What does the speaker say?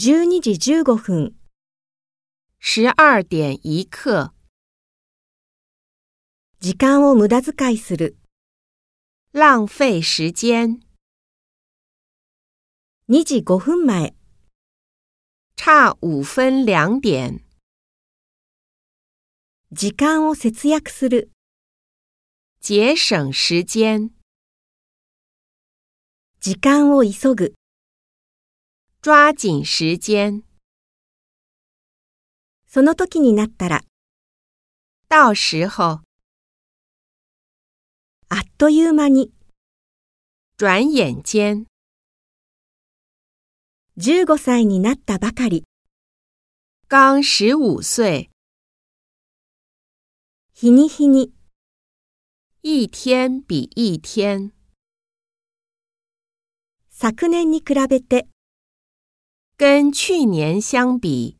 12時15分、十二点一刻，時間を無駄遣いする。浪费时间，2時5分前、差五分两点，時間を節約する。节省时间，時間を急ぐ。抓紧时间，その時になったら、到时候，あっという間に、转眼间，15歳になったばかり、刚十五岁，日に日に、一天比一天，昨年に比べて、跟去年相比，